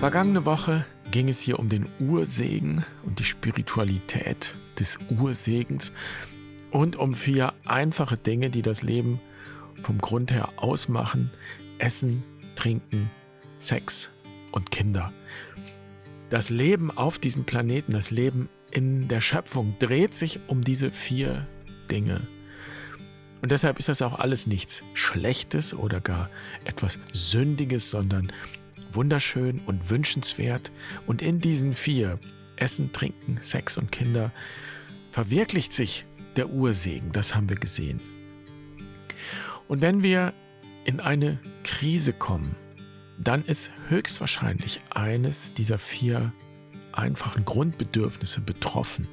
Vergangene Woche ging es hier um den Ursegen und die Spiritualität des Ursegens und um vier einfache Dinge, die das Leben vom Grund her ausmachen. Essen, Trinken, Sex und Kinder. Das Leben auf diesem Planeten, das Leben in der Schöpfung dreht sich um diese vier Dinge. Und deshalb ist das auch alles nichts Schlechtes oder gar etwas Sündiges, sondern wunderschön und wünschenswert. Und in diesen vier, Essen, Trinken, Sex und Kinder, verwirklicht sich der Ursegen. Das haben wir gesehen. Und wenn wir in eine Krise kommen, dann ist höchstwahrscheinlich eines dieser vier einfachen Grundbedürfnisse betroffen.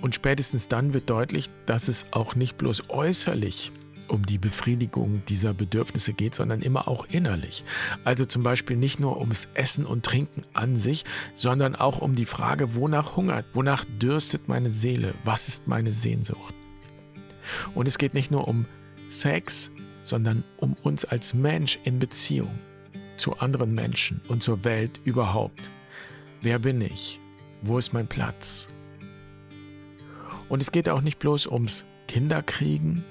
Und spätestens dann wird deutlich, dass es auch nicht bloß äußerlich um die Befriedigung dieser Bedürfnisse geht, sondern immer auch innerlich. Also zum Beispiel nicht nur ums Essen und Trinken an sich, sondern auch um die Frage, wonach hungert, wonach dürstet meine Seele, was ist meine Sehnsucht. Und es geht nicht nur um Sex, sondern um uns als Mensch in Beziehung zu anderen Menschen und zur Welt überhaupt. Wer bin ich? Wo ist mein Platz? Und es geht auch nicht bloß ums Kinderkriegen,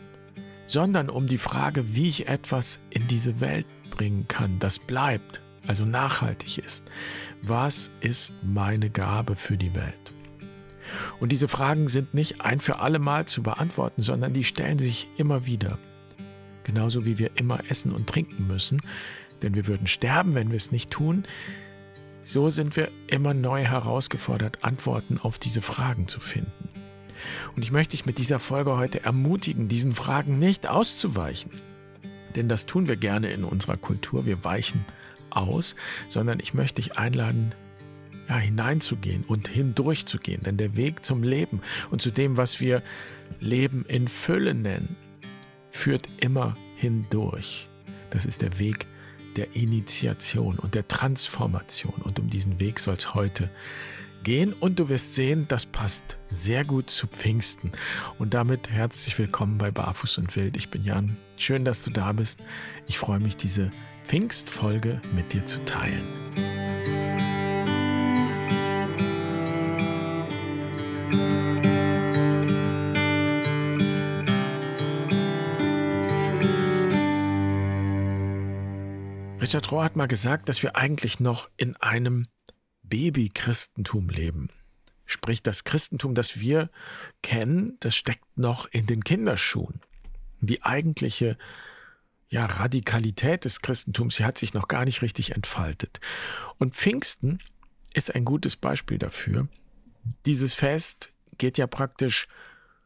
sondern um die Frage, wie ich etwas in diese Welt bringen kann, das bleibt, also nachhaltig ist. Was ist meine Gabe für die Welt? Und diese Fragen sind nicht ein für alle Mal zu beantworten, sondern die stellen sich immer wieder. Genauso wie wir immer essen und trinken müssen, denn wir würden sterben, wenn wir es nicht tun. So sind wir immer neu herausgefordert, Antworten auf diese Fragen zu finden. Und ich möchte dich mit dieser Folge heute ermutigen, diesen Fragen nicht auszuweichen. Denn das tun wir gerne in unserer Kultur. Wir weichen aus, sondern ich möchte dich einladen, ja, hineinzugehen und hindurchzugehen. Denn der Weg zum Leben und zu dem, was wir Leben in Fülle nennen, führt immer hindurch. Das ist der Weg der Initiation und der Transformation. Und um diesen Weg soll es heute gehen und du wirst sehen, das passt sehr gut zu Pfingsten. Und damit herzlich willkommen bei Barfuß und Wild. Ich bin Jan. Schön, dass du da bist. Ich freue mich, diese Pfingstfolge mit dir zu teilen. Richard Rohr hat mal gesagt, dass wir eigentlich noch in einem Baby-Christentum leben. Sprich, das Christentum, das wir kennen, das steckt noch in den Kinderschuhen. Die eigentliche ja, Radikalität des Christentums, sie hat sich noch gar nicht richtig entfaltet. Und Pfingsten ist ein gutes Beispiel dafür. Dieses Fest geht ja praktisch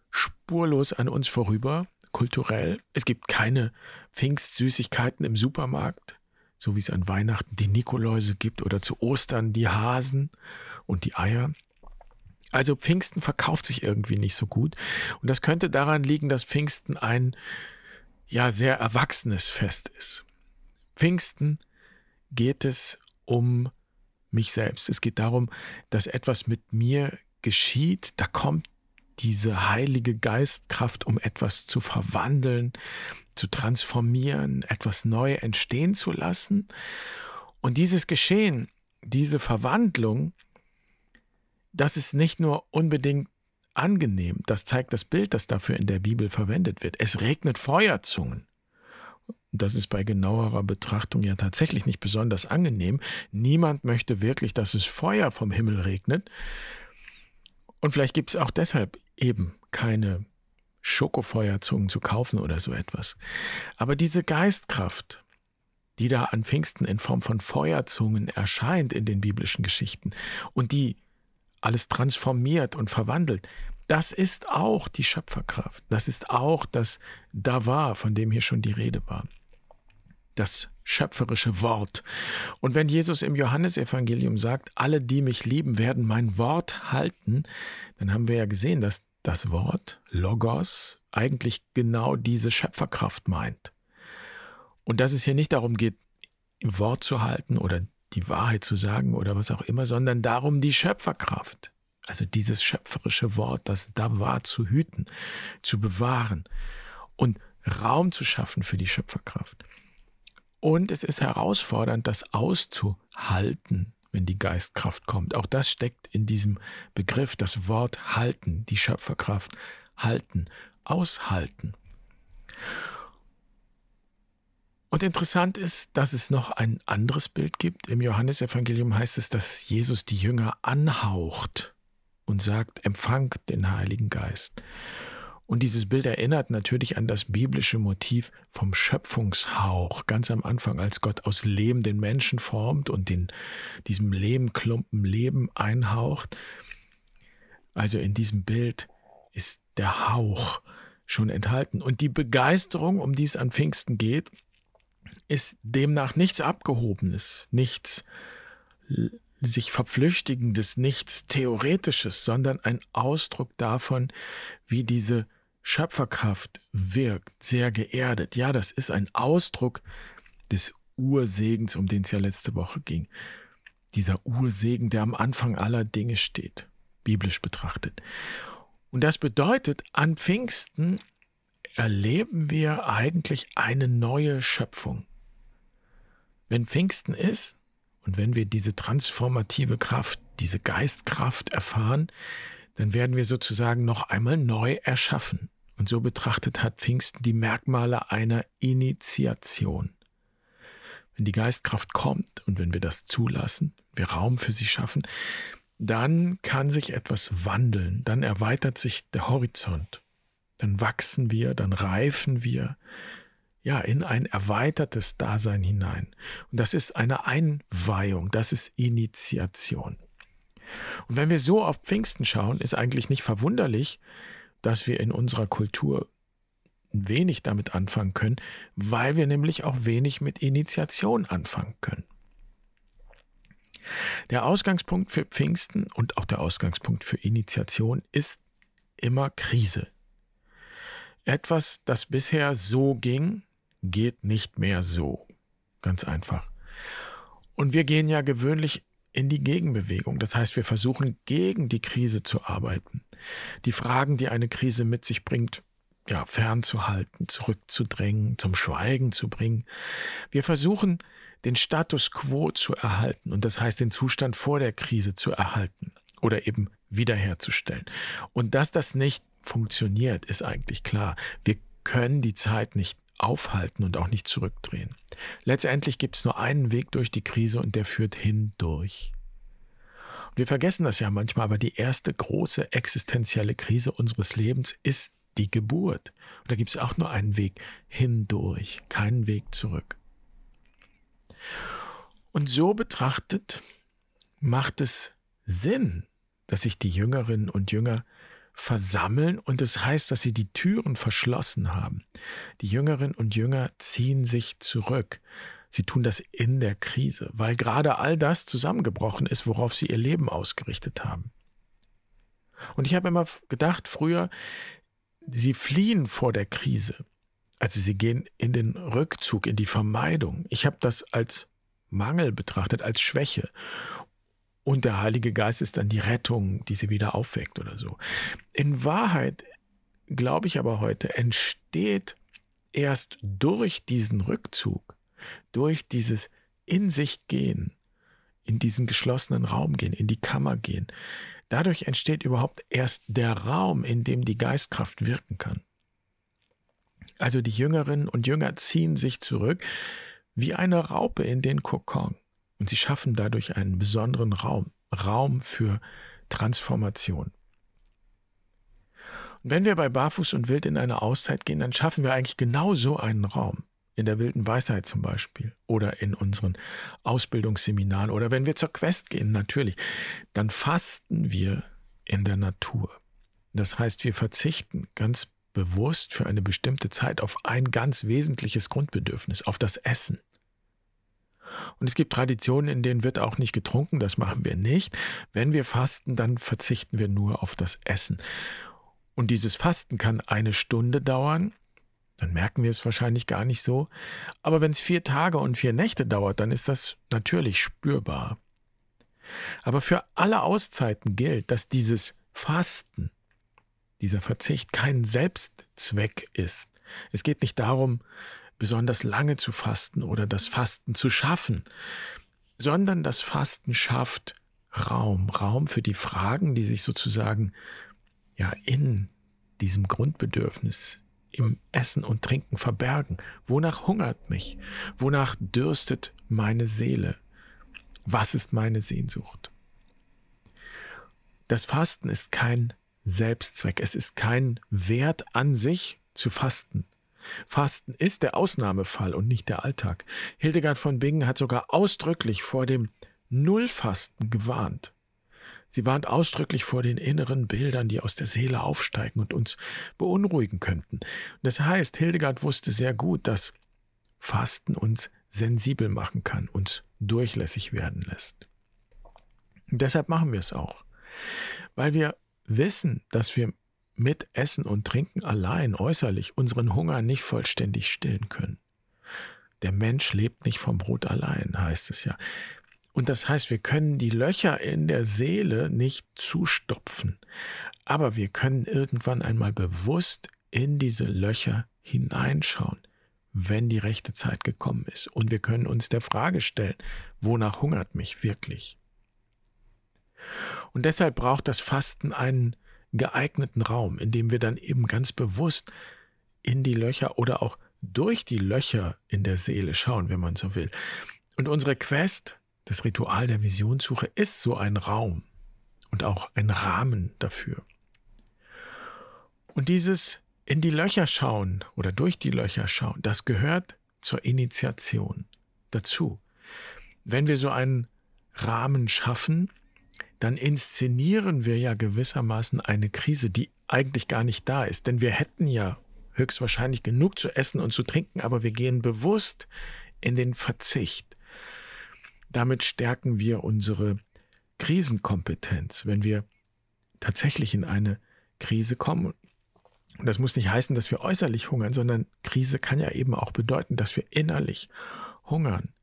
spurlos an uns vorüber, kulturell. Es gibt keine Pfingstsüßigkeiten im Supermarkt so wie es an Weihnachten die Nikoläuse gibt oder zu Ostern die Hasen und die Eier. Also Pfingsten verkauft sich irgendwie nicht so gut. Und das könnte daran liegen, dass Pfingsten ein ja sehr erwachsenes Fest ist. Pfingsten geht es um mich selbst. Es geht darum, dass etwas mit mir geschieht. Da kommt diese heilige Geistkraft, um etwas zu verwandeln, zu transformieren, etwas neu entstehen zu lassen. Und dieses Geschehen, diese Verwandlung, das ist nicht nur unbedingt angenehm, das zeigt das Bild, das dafür in der Bibel verwendet wird. Es regnet Feuerzungen. Das ist bei genauerer Betrachtung ja tatsächlich nicht besonders angenehm. Niemand möchte wirklich, dass es Feuer vom Himmel regnet. Und vielleicht gibt es auch deshalb eben keine Schokofeuerzungen zu kaufen oder so etwas. Aber diese Geistkraft, die da an Pfingsten in Form von Feuerzungen erscheint in den biblischen Geschichten und die alles transformiert und verwandelt, das ist auch die Schöpferkraft. Das ist auch das Da war, von dem hier schon die Rede war. Das schöpferische Wort. Und wenn Jesus im Johannesevangelium sagt, alle, die mich lieben, werden mein Wort halten, dann haben wir ja gesehen, dass das Wort Logos eigentlich genau diese Schöpferkraft meint. Und dass es hier nicht darum geht, Wort zu halten oder die Wahrheit zu sagen oder was auch immer, sondern darum, die Schöpferkraft, also dieses schöpferische Wort, das da war, zu hüten, zu bewahren und Raum zu schaffen für die Schöpferkraft. Und es ist herausfordernd, das auszuhalten, wenn die Geistkraft kommt. Auch das steckt in diesem Begriff, das Wort halten, die Schöpferkraft halten, aushalten. Und interessant ist, dass es noch ein anderes Bild gibt. Im Johannesevangelium heißt es, dass Jesus die Jünger anhaucht und sagt, empfangt den Heiligen Geist. Und dieses Bild erinnert natürlich an das biblische Motiv vom Schöpfungshauch, ganz am Anfang, als Gott aus Lehm den Menschen formt und den, diesem Lehmklumpen Leben einhaucht. Also in diesem Bild ist der Hauch schon enthalten. Und die Begeisterung, um die es an Pfingsten geht, ist demnach nichts Abgehobenes, nichts sich Verflüchtigendes, nichts Theoretisches, sondern ein Ausdruck davon, wie diese Schöpferkraft wirkt, sehr geerdet. Ja, das ist ein Ausdruck des Ursegens, um den es ja letzte Woche ging. Dieser Ursegen, der am Anfang aller Dinge steht, biblisch betrachtet. Und das bedeutet, an Pfingsten erleben wir eigentlich eine neue Schöpfung. Wenn Pfingsten ist und wenn wir diese transformative Kraft, diese Geistkraft erfahren, dann werden wir sozusagen noch einmal neu erschaffen. Und so betrachtet hat Pfingsten die Merkmale einer Initiation. Wenn die Geistkraft kommt und wenn wir das zulassen, wir Raum für sie schaffen, dann kann sich etwas wandeln, dann erweitert sich der Horizont dann wachsen wir, dann reifen wir, ja, in ein erweitertes Dasein hinein. Und das ist eine Einweihung, das ist Initiation. Und wenn wir so auf Pfingsten schauen, ist eigentlich nicht verwunderlich, dass wir in unserer Kultur wenig damit anfangen können, weil wir nämlich auch wenig mit Initiation anfangen können. Der Ausgangspunkt für Pfingsten und auch der Ausgangspunkt für Initiation ist immer Krise, etwas, das bisher so ging, geht nicht mehr so. Ganz einfach. Und wir gehen ja gewöhnlich in die Gegenbewegung. Das heißt, wir versuchen gegen die Krise zu arbeiten. Die Fragen, die eine Krise mit sich bringt, ja, fernzuhalten, zurückzudrängen, zum Schweigen zu bringen. Wir versuchen, den Status quo zu erhalten und das heißt, den Zustand vor der Krise zu erhalten oder eben wiederherzustellen. Und dass das nicht funktioniert, ist eigentlich klar. Wir können die Zeit nicht aufhalten und auch nicht zurückdrehen. Letztendlich gibt es nur einen Weg durch die Krise und der führt hindurch. wir vergessen das ja manchmal, aber die erste große existenzielle Krise unseres Lebens ist die Geburt. Und da gibt es auch nur einen Weg hindurch, keinen Weg zurück. Und so betrachtet macht es Sinn, dass sich die Jüngerinnen und Jünger versammeln und es das heißt, dass sie die Türen verschlossen haben. Die Jüngerinnen und Jünger ziehen sich zurück. Sie tun das in der Krise, weil gerade all das zusammengebrochen ist, worauf sie ihr Leben ausgerichtet haben. Und ich habe immer gedacht, früher, sie fliehen vor der Krise. Also sie gehen in den Rückzug, in die Vermeidung. Ich habe das als Mangel betrachtet, als Schwäche. Und der Heilige Geist ist dann die Rettung, die sie wieder aufweckt oder so. In Wahrheit, glaube ich aber heute, entsteht erst durch diesen Rückzug, durch dieses in sich gehen, in diesen geschlossenen Raum gehen, in die Kammer gehen. Dadurch entsteht überhaupt erst der Raum, in dem die Geistkraft wirken kann. Also die Jüngerinnen und Jünger ziehen sich zurück wie eine Raupe in den Kokon. Und sie schaffen dadurch einen besonderen Raum, Raum für Transformation. Und wenn wir bei Barfuß und Wild in eine Auszeit gehen, dann schaffen wir eigentlich genau so einen Raum. In der wilden Weisheit zum Beispiel oder in unseren Ausbildungsseminaren oder wenn wir zur Quest gehen, natürlich, dann fasten wir in der Natur. Das heißt, wir verzichten ganz bewusst für eine bestimmte Zeit auf ein ganz wesentliches Grundbedürfnis, auf das Essen. Und es gibt Traditionen, in denen wird auch nicht getrunken, das machen wir nicht. Wenn wir fasten, dann verzichten wir nur auf das Essen. Und dieses Fasten kann eine Stunde dauern, dann merken wir es wahrscheinlich gar nicht so. Aber wenn es vier Tage und vier Nächte dauert, dann ist das natürlich spürbar. Aber für alle Auszeiten gilt, dass dieses Fasten, dieser Verzicht kein Selbstzweck ist. Es geht nicht darum, besonders lange zu fasten oder das Fasten zu schaffen, sondern das Fasten schafft Raum, Raum für die Fragen, die sich sozusagen ja in diesem Grundbedürfnis im Essen und Trinken verbergen. Wonach hungert mich? Wonach dürstet meine Seele? Was ist meine Sehnsucht? Das Fasten ist kein Selbstzweck, es ist kein Wert an sich zu fasten. Fasten ist der Ausnahmefall und nicht der Alltag. Hildegard von Bingen hat sogar ausdrücklich vor dem Nullfasten gewarnt. Sie warnt ausdrücklich vor den inneren Bildern, die aus der Seele aufsteigen und uns beunruhigen könnten. das heißt, Hildegard wusste sehr gut, dass Fasten uns sensibel machen kann, uns durchlässig werden lässt. Und deshalb machen wir es auch, weil wir wissen, dass wir mit Essen und Trinken allein äußerlich unseren Hunger nicht vollständig stillen können. Der Mensch lebt nicht vom Brot allein, heißt es ja. Und das heißt, wir können die Löcher in der Seele nicht zustopfen, aber wir können irgendwann einmal bewusst in diese Löcher hineinschauen, wenn die rechte Zeit gekommen ist. Und wir können uns der Frage stellen, wonach hungert mich wirklich? Und deshalb braucht das Fasten einen geeigneten Raum, in dem wir dann eben ganz bewusst in die Löcher oder auch durch die Löcher in der Seele schauen, wenn man so will. Und unsere Quest, das Ritual der Visionssuche, ist so ein Raum und auch ein Rahmen dafür. Und dieses in die Löcher schauen oder durch die Löcher schauen, das gehört zur Initiation dazu. Wenn wir so einen Rahmen schaffen, dann inszenieren wir ja gewissermaßen eine Krise, die eigentlich gar nicht da ist. Denn wir hätten ja höchstwahrscheinlich genug zu essen und zu trinken, aber wir gehen bewusst in den Verzicht. Damit stärken wir unsere Krisenkompetenz, wenn wir tatsächlich in eine Krise kommen. Und das muss nicht heißen, dass wir äußerlich hungern, sondern Krise kann ja eben auch bedeuten, dass wir innerlich hungern.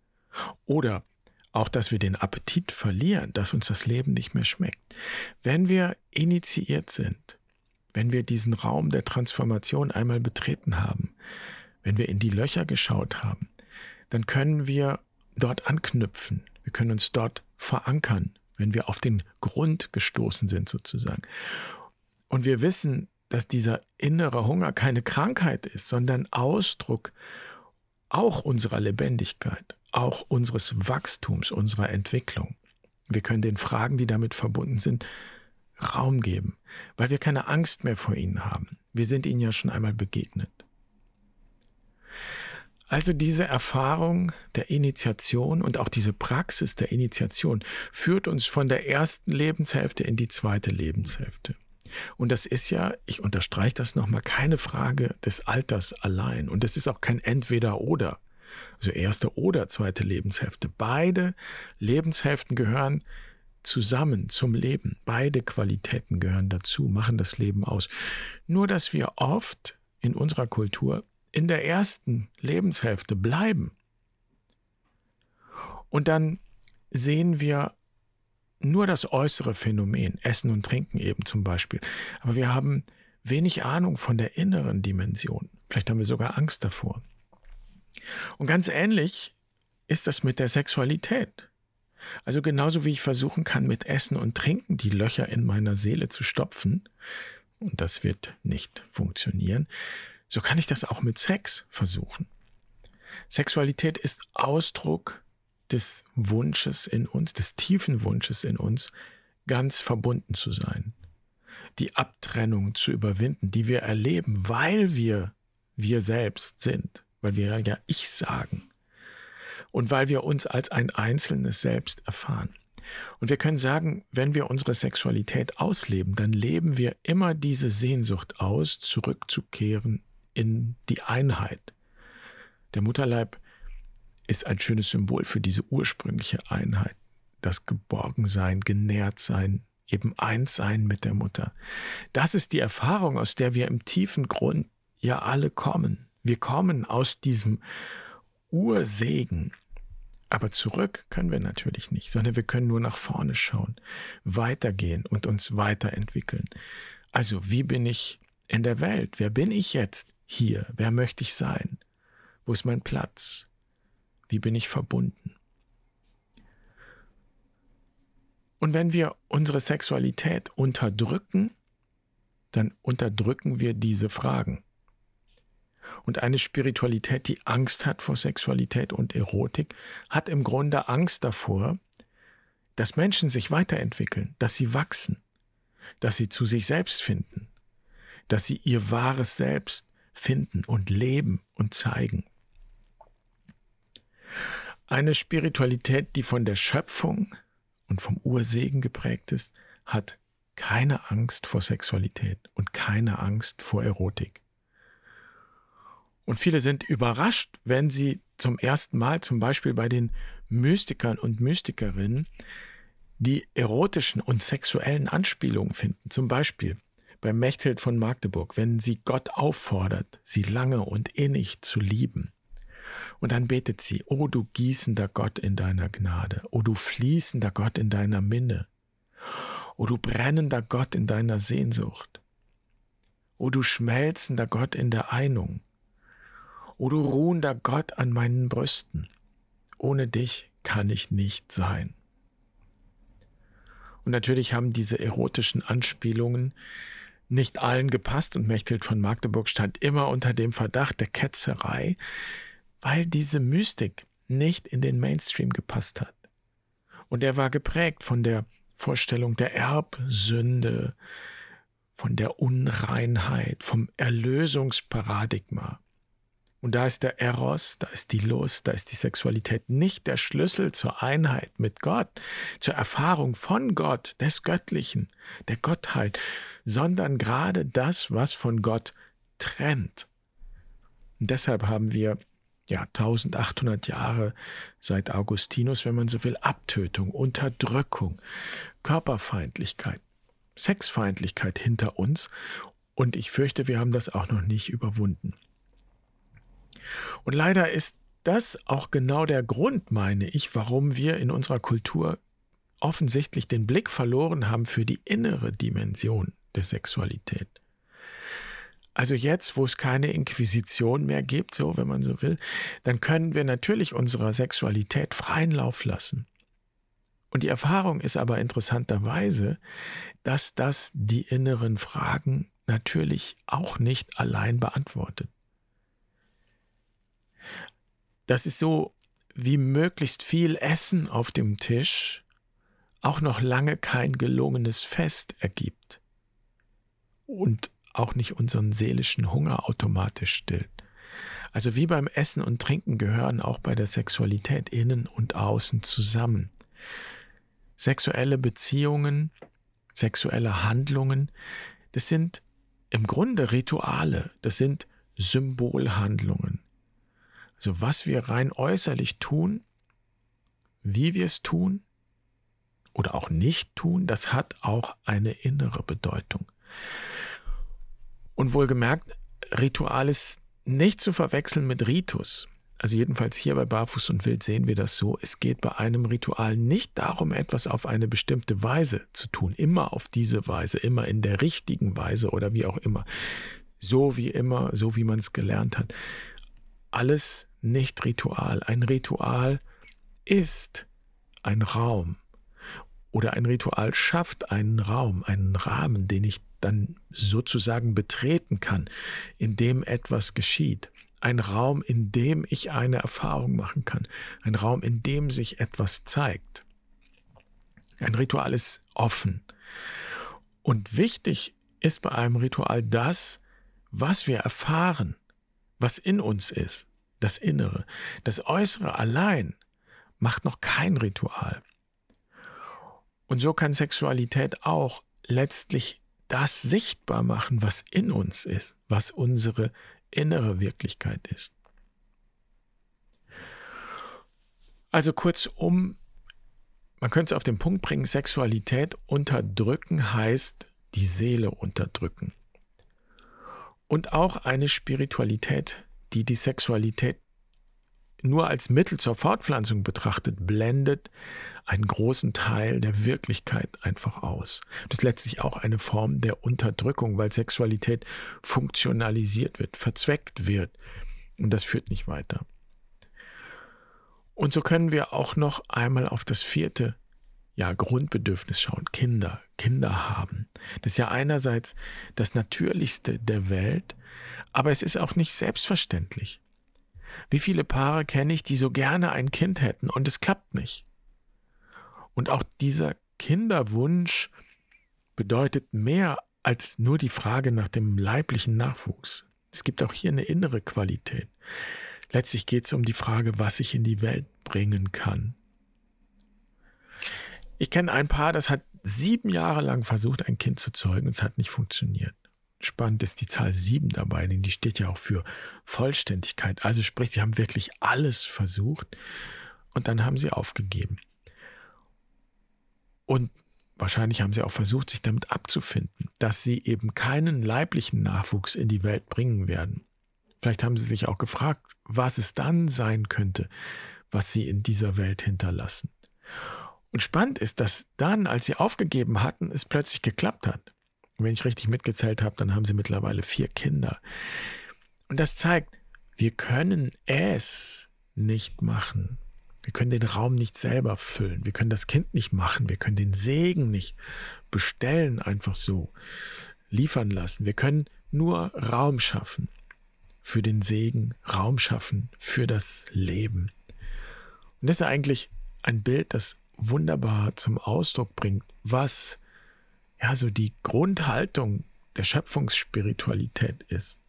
Oder auch, dass wir den Appetit verlieren, dass uns das Leben nicht mehr schmeckt. Wenn wir initiiert sind, wenn wir diesen Raum der Transformation einmal betreten haben, wenn wir in die Löcher geschaut haben, dann können wir dort anknüpfen, wir können uns dort verankern, wenn wir auf den Grund gestoßen sind sozusagen. Und wir wissen, dass dieser innere Hunger keine Krankheit ist, sondern Ausdruck auch unserer Lebendigkeit, auch unseres Wachstums, unserer Entwicklung. Wir können den Fragen, die damit verbunden sind, Raum geben, weil wir keine Angst mehr vor ihnen haben. Wir sind ihnen ja schon einmal begegnet. Also diese Erfahrung der Initiation und auch diese Praxis der Initiation führt uns von der ersten Lebenshälfte in die zweite Lebenshälfte. Und das ist ja, ich unterstreiche das nochmal, keine Frage des Alters allein. Und es ist auch kein Entweder-Oder also erste oder zweite Lebenshälfte. Beide Lebenshälften gehören zusammen zum Leben. Beide Qualitäten gehören dazu, machen das Leben aus. Nur dass wir oft in unserer Kultur in der ersten Lebenshälfte bleiben. Und dann sehen wir nur das äußere Phänomen, Essen und Trinken eben zum Beispiel. Aber wir haben wenig Ahnung von der inneren Dimension. Vielleicht haben wir sogar Angst davor. Und ganz ähnlich ist das mit der Sexualität. Also genauso wie ich versuchen kann, mit Essen und Trinken die Löcher in meiner Seele zu stopfen, und das wird nicht funktionieren, so kann ich das auch mit Sex versuchen. Sexualität ist Ausdruck des Wunsches in uns, des tiefen Wunsches in uns, ganz verbunden zu sein. Die Abtrennung zu überwinden, die wir erleben, weil wir wir selbst sind weil wir ja Ich sagen und weil wir uns als ein einzelnes Selbst erfahren. Und wir können sagen, wenn wir unsere Sexualität ausleben, dann leben wir immer diese Sehnsucht aus, zurückzukehren in die Einheit. Der Mutterleib ist ein schönes Symbol für diese ursprüngliche Einheit, das Geborgensein, Genährtsein, eben eins sein mit der Mutter. Das ist die Erfahrung, aus der wir im tiefen Grund ja alle kommen. Wir kommen aus diesem Ursegen. Aber zurück können wir natürlich nicht, sondern wir können nur nach vorne schauen, weitergehen und uns weiterentwickeln. Also, wie bin ich in der Welt? Wer bin ich jetzt hier? Wer möchte ich sein? Wo ist mein Platz? Wie bin ich verbunden? Und wenn wir unsere Sexualität unterdrücken, dann unterdrücken wir diese Fragen. Und eine Spiritualität, die Angst hat vor Sexualität und Erotik, hat im Grunde Angst davor, dass Menschen sich weiterentwickeln, dass sie wachsen, dass sie zu sich selbst finden, dass sie ihr wahres Selbst finden und leben und zeigen. Eine Spiritualität, die von der Schöpfung und vom Ursegen geprägt ist, hat keine Angst vor Sexualität und keine Angst vor Erotik. Und viele sind überrascht, wenn sie zum ersten Mal zum Beispiel bei den Mystikern und Mystikerinnen die erotischen und sexuellen Anspielungen finden. Zum Beispiel bei Mechthild von Magdeburg, wenn sie Gott auffordert, sie lange und innig zu lieben. Und dann betet sie, O du gießender Gott in deiner Gnade, o du fließender Gott in deiner Minne, o du brennender Gott in deiner Sehnsucht, o du schmelzender Gott in der Einung, o du ruhender Gott an meinen Brüsten, ohne dich kann ich nicht sein. Und natürlich haben diese erotischen Anspielungen nicht allen gepasst und Mechthild von Magdeburg stand immer unter dem Verdacht der Ketzerei, weil diese Mystik nicht in den Mainstream gepasst hat. Und er war geprägt von der Vorstellung der Erbsünde, von der Unreinheit, vom Erlösungsparadigma. Und da ist der Eros, da ist die Lust, da ist die Sexualität nicht der Schlüssel zur Einheit mit Gott, zur Erfahrung von Gott, des Göttlichen, der Gottheit, sondern gerade das, was von Gott trennt. Und deshalb haben wir ja 1800 Jahre seit Augustinus, wenn man so will, Abtötung, Unterdrückung, Körperfeindlichkeit, Sexfeindlichkeit hinter uns und ich fürchte, wir haben das auch noch nicht überwunden. Und leider ist das auch genau der Grund, meine ich, warum wir in unserer Kultur offensichtlich den Blick verloren haben für die innere Dimension der Sexualität. Also jetzt, wo es keine Inquisition mehr gibt, so wenn man so will, dann können wir natürlich unserer Sexualität freien Lauf lassen. Und die Erfahrung ist aber interessanterweise, dass das die inneren Fragen natürlich auch nicht allein beantwortet. Das ist so wie möglichst viel Essen auf dem Tisch auch noch lange kein gelungenes Fest ergibt und auch nicht unseren seelischen Hunger automatisch stillt. Also wie beim Essen und Trinken gehören auch bei der Sexualität innen und außen zusammen. Sexuelle Beziehungen, sexuelle Handlungen, das sind im Grunde Rituale, das sind Symbolhandlungen. Also was wir rein äußerlich tun, wie wir es tun oder auch nicht tun, das hat auch eine innere Bedeutung. Und wohlgemerkt, Ritual ist nicht zu verwechseln mit Ritus. Also jedenfalls hier bei Barfuß und Wild sehen wir das so. Es geht bei einem Ritual nicht darum, etwas auf eine bestimmte Weise zu tun. Immer auf diese Weise, immer in der richtigen Weise oder wie auch immer. So wie immer, so wie man es gelernt hat. Alles nicht Ritual. Ein Ritual ist ein Raum. Oder ein Ritual schafft einen Raum, einen Rahmen, den ich dann sozusagen betreten kann, in dem etwas geschieht. Ein Raum, in dem ich eine Erfahrung machen kann. Ein Raum, in dem sich etwas zeigt. Ein Ritual ist offen. Und wichtig ist bei einem Ritual das, was wir erfahren, was in uns ist, das Innere. Das Äußere allein macht noch kein Ritual. Und so kann Sexualität auch letztlich das sichtbar machen, was in uns ist, was unsere innere Wirklichkeit ist. Also kurzum, man könnte es auf den Punkt bringen, Sexualität unterdrücken heißt die Seele unterdrücken. Und auch eine Spiritualität, die die Sexualität nur als Mittel zur Fortpflanzung betrachtet, blendet einen großen Teil der Wirklichkeit einfach aus. Das ist letztlich auch eine Form der Unterdrückung, weil Sexualität funktionalisiert wird, verzweckt wird. Und das führt nicht weiter. Und so können wir auch noch einmal auf das vierte ja, Grundbedürfnis schauen. Kinder, Kinder haben. Das ist ja einerseits das Natürlichste der Welt, aber es ist auch nicht selbstverständlich. Wie viele Paare kenne ich, die so gerne ein Kind hätten und es klappt nicht? Und auch dieser Kinderwunsch bedeutet mehr als nur die Frage nach dem leiblichen Nachwuchs. Es gibt auch hier eine innere Qualität. Letztlich geht es um die Frage, was ich in die Welt bringen kann. Ich kenne ein Paar, das hat sieben Jahre lang versucht, ein Kind zu zeugen und es hat nicht funktioniert. Spannend ist die Zahl sieben dabei, denn die steht ja auch für Vollständigkeit. Also sprich, sie haben wirklich alles versucht und dann haben sie aufgegeben. Und wahrscheinlich haben sie auch versucht, sich damit abzufinden, dass sie eben keinen leiblichen Nachwuchs in die Welt bringen werden. Vielleicht haben sie sich auch gefragt, was es dann sein könnte, was sie in dieser Welt hinterlassen. Und spannend ist, dass dann, als sie aufgegeben hatten, es plötzlich geklappt hat. Und wenn ich richtig mitgezählt habe, dann haben sie mittlerweile vier Kinder. Und das zeigt, wir können es nicht machen. Wir können den Raum nicht selber füllen. Wir können das Kind nicht machen. Wir können den Segen nicht bestellen, einfach so liefern lassen. Wir können nur Raum schaffen für den Segen, Raum schaffen für das Leben. Und das ist eigentlich ein Bild, das wunderbar zum Ausdruck bringt, was ja so die Grundhaltung der Schöpfungsspiritualität ist.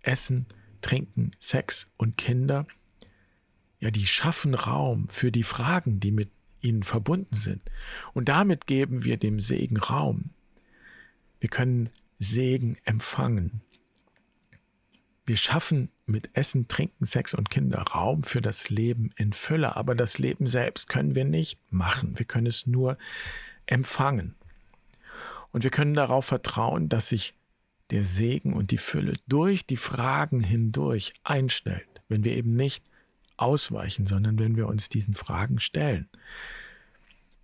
Essen, Trinken, Sex und Kinder, ja, die schaffen Raum für die Fragen, die mit ihnen verbunden sind. Und damit geben wir dem Segen Raum. Wir können Segen empfangen. Wir schaffen mit Essen, Trinken, Sex und Kinder Raum für das Leben in Fülle, aber das Leben selbst können wir nicht machen. Wir können es nur empfangen. Und wir können darauf vertrauen, dass sich der Segen und die Fülle durch die Fragen hindurch einstellt, wenn wir eben nicht ausweichen, sondern wenn wir uns diesen Fragen stellen.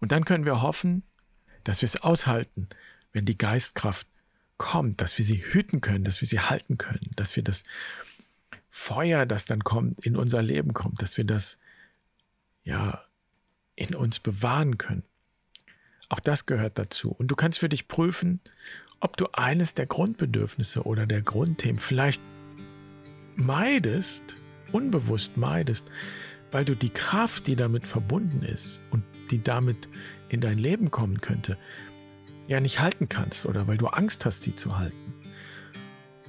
Und dann können wir hoffen, dass wir es aushalten, wenn die Geistkraft kommt, dass wir sie hüten können, dass wir sie halten können, dass wir das Feuer, das dann kommt, in unser Leben kommt, dass wir das ja in uns bewahren können. Auch das gehört dazu. Und du kannst für dich prüfen, ob du eines der Grundbedürfnisse oder der Grundthemen vielleicht meidest, unbewusst meidest, weil du die Kraft, die damit verbunden ist und die damit in dein Leben kommen könnte, ja nicht halten kannst oder weil du Angst hast, sie zu halten.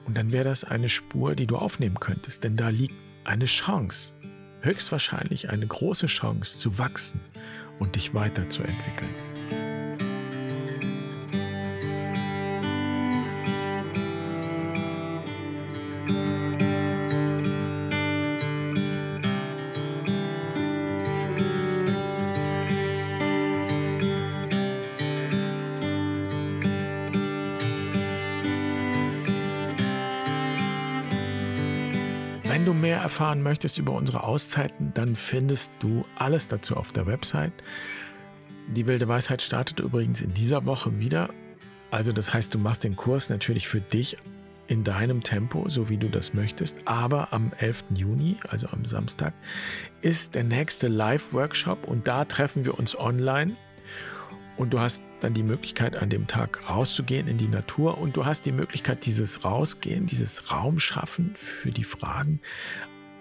Und dann wäre das eine Spur, die du aufnehmen könntest, denn da liegt eine Chance, höchstwahrscheinlich eine große Chance zu wachsen und dich weiterzuentwickeln. Du mehr erfahren möchtest über unsere Auszeiten, dann findest du alles dazu auf der Website. Die wilde Weisheit startet übrigens in dieser Woche wieder. Also das heißt, du machst den Kurs natürlich für dich in deinem Tempo, so wie du das möchtest. Aber am 11. Juni, also am Samstag, ist der nächste Live-Workshop und da treffen wir uns online und du hast dann die Möglichkeit, an dem Tag rauszugehen in die Natur und du hast die Möglichkeit, dieses Rausgehen, dieses Raumschaffen für die Fragen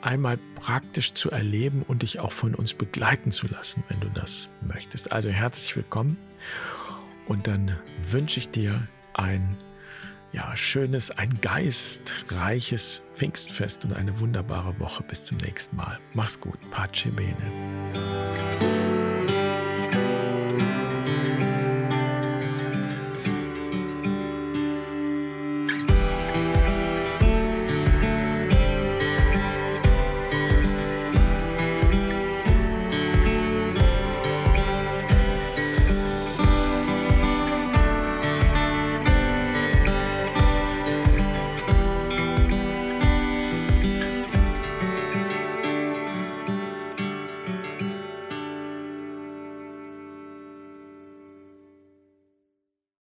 einmal praktisch zu erleben und dich auch von uns begleiten zu lassen, wenn du das möchtest. Also herzlich willkommen und dann wünsche ich dir ein ja, schönes, ein geistreiches Pfingstfest und eine wunderbare Woche. Bis zum nächsten Mal. Mach's gut. Pace bene.